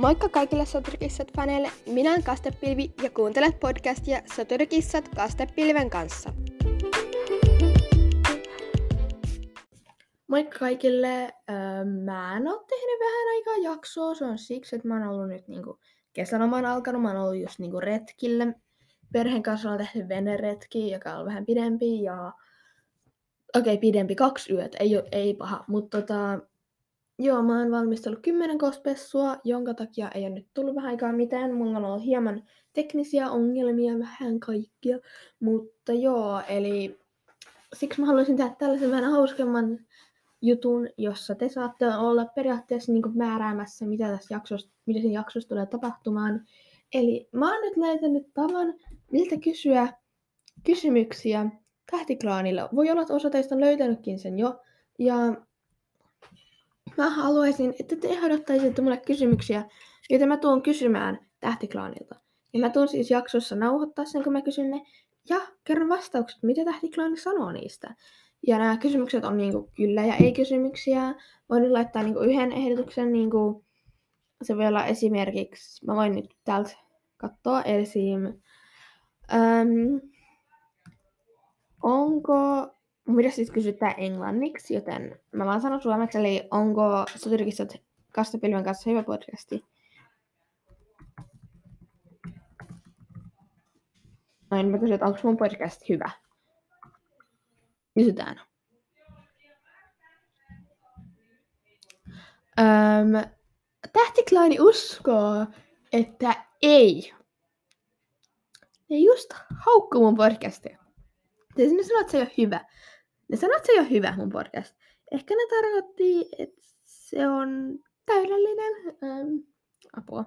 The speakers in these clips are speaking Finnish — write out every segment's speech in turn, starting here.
Moikka kaikille Soturikissat-faneille, minä olen Kastepilvi ja kuuntelet podcastia Soturikissat Kastepilven kanssa. Moikka kaikille, mä en ole tehnyt vähän aikaa jaksoa, se on siksi, että mä oon ollut nyt niinku kesäloman alkanut, mä oon ollut just niinku retkille. Perheen kanssa on tehty veneretki, joka on vähän pidempi ja okei, okay, pidempi, kaksi yötä, ei, ei paha, mutta tota, Joo, mä oon valmistellut kymmenen kospessua, jonka takia ei ole nyt tullut vähän aikaa mitään. Mulla on ollut hieman teknisiä ongelmia, vähän kaikkia. Mutta joo, eli siksi mä haluaisin tehdä tällaisen vähän hauskemman jutun, jossa te saatte olla periaatteessa niin määräämässä, mitä tässä jaksossa, mitä siinä jaksossa tulee tapahtumaan. Eli mä oon nyt löytänyt tavan, miltä kysyä kysymyksiä tähtiklaanilla. Voi olla, että osa teistä on löytänytkin sen jo. Ja Mä haluaisin, että te ehdottaisitte mulle kysymyksiä, joita mä tuon kysymään Tähtiklaanilta. Ja mä tuon siis jaksossa nauhoittaa sen, kun mä kysyn ne, ja kerron vastaukset, mitä Tähtiklaani sanoo niistä. Ja nämä kysymykset on niinku kyllä ja ei-kysymyksiä. Voin laittaa niinku yhden ehdotuksen, niinku, se voi olla esimerkiksi, mä voin nyt täältä katsoa esim. Öm, onko Pitäisi siis kysyttää englanniksi, joten mä vaan sanon suomeksi, eli onko Soturikissat Kastapilven kanssa hyvä podcasti? Noin, mä kysyn, että onko mun podcast hyvä? Kysytään. Öm, Tähtiklaani uskoo, että ei. Ne just haukkuu mun podcastia. Ja sinne sanoo, että se ei ole hyvä. Ne sanoo, että se ei ole hyvä mun podcast. Ehkä ne tarkoitti, että se on täydellinen. Ähm, apua.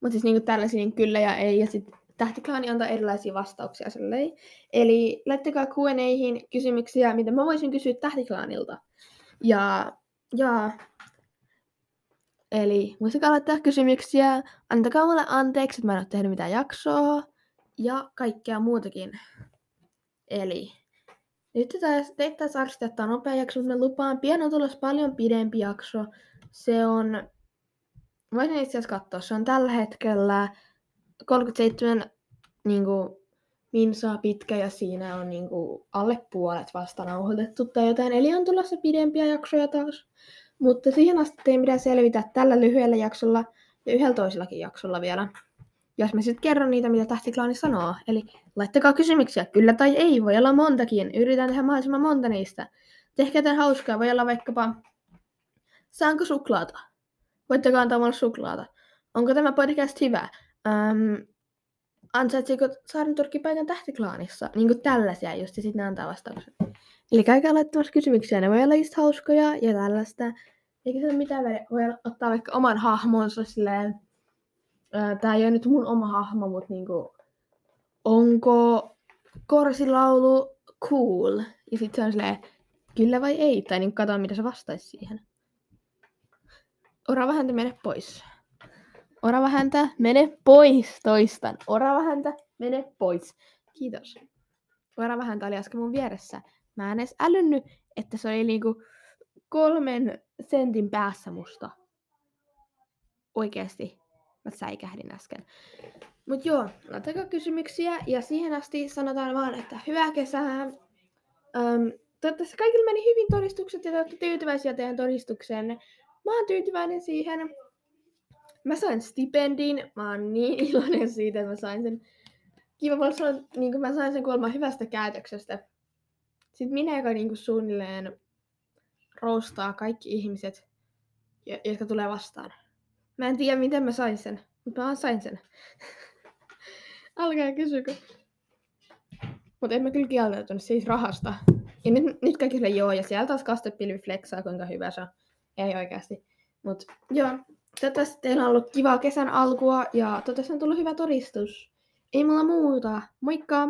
Mutta siis niinku tällaisia niin kyllä ja ei. Ja sitten Tähtiklaani antaa erilaisia vastauksia silleen. Eli laittakaa Q&A:ihin kysymyksiä, mitä mä voisin kysyä Tähtiklaanilta. Ja, ja Eli muistakaa laittaa kysymyksiä, antakaa mulle anteeksi, että mä en ole tehnyt mitään jaksoa ja kaikkea muutakin. Eli nyt teitä taas arvostettaa nopea jakso, mutta lupaan pian on tulossa paljon pidempi jakso. Se on, voisin itse asiassa katsoa, se on tällä hetkellä 37 niin kuin, minsaa pitkä ja siinä on niin kuin, alle puolet vasta nauhoitettu tai jotain. Eli on tulossa pidempiä jaksoja taas. Mutta siihen asti teidän pitää selvitä tällä lyhyellä jaksolla ja yhdellä toisellakin jaksolla vielä jos mä sitten kerron niitä, mitä tähtiklaani sanoo. Eli laittakaa kysymyksiä, kyllä tai ei, voi olla montakin. Yritän tehdä mahdollisimman monta niistä. Tehkää tämän hauskaa, voi olla vaikkapa, saanko suklaata? Voitteko antaa mulle suklaata? Onko tämä podcast hyvä? Ähm, ansaitsiko Saaren paikan tähtiklaanissa? Niin kuin tällaisia just, sitten ne antaa vastauksen. Eli käykää laittamassa kysymyksiä, ne voi olla just hauskoja ja tällaista. Eikä se ole mitään voi ottaa vaikka oman hahmonsa silleen, Tämä ei ole nyt mun oma hahmo, mutta niinku, onko korsilaulu cool? Ja sitten se on silleen, kyllä vai ei, tai niin katsoa, mitä se vastaisi siihen. Orava häntä, mene pois. Orava häntä, mene pois, toistan. Orava häntä, mene pois. Kiitos. Orava häntä oli äsken mun vieressä. Mä en edes älynnyt, että se oli niinku kolmen sentin päässä musta. Oikeesti. Mä säikähdin äsken. Mut joo, laittakaa kysymyksiä ja siihen asti sanotaan vaan, että hyvää kesää. Um, toivottavasti kaikille meni hyvin todistukset ja te olette tyytyväisiä teidän todistukseen. Mä oon tyytyväinen siihen. Mä sain stipendin. Mä oon niin iloinen siitä, että mä sain sen. Kiva voi sanoa, niin mä sain sen kuulemma hyvästä käytöksestä. Sitten minä, joka niin suunnilleen roustaa kaikki ihmiset, jotka tulee vastaan. Mä en tiedä, miten mä sain sen, mutta mä sain sen. Alkaa kysykö. Mutta en mä kyllä kieltäytynyt siis rahasta. Ja nyt, nyt kaikille joo, ja sieltä taas kastepilvi flexaa, kuinka hyvä se on. Ei oikeasti. Mut joo, toivottavasti teillä on ollut kivaa kesän alkua, ja toivottavasti on tullut hyvä todistus. Ei mulla muuta. Moikka!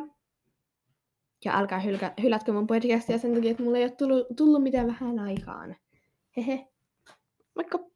Ja älkää hylkä, hylätkö mun podcastia sen takia, että mulla ei ole tullut, tullut mitään vähän aikaan. Hehe. Moikka!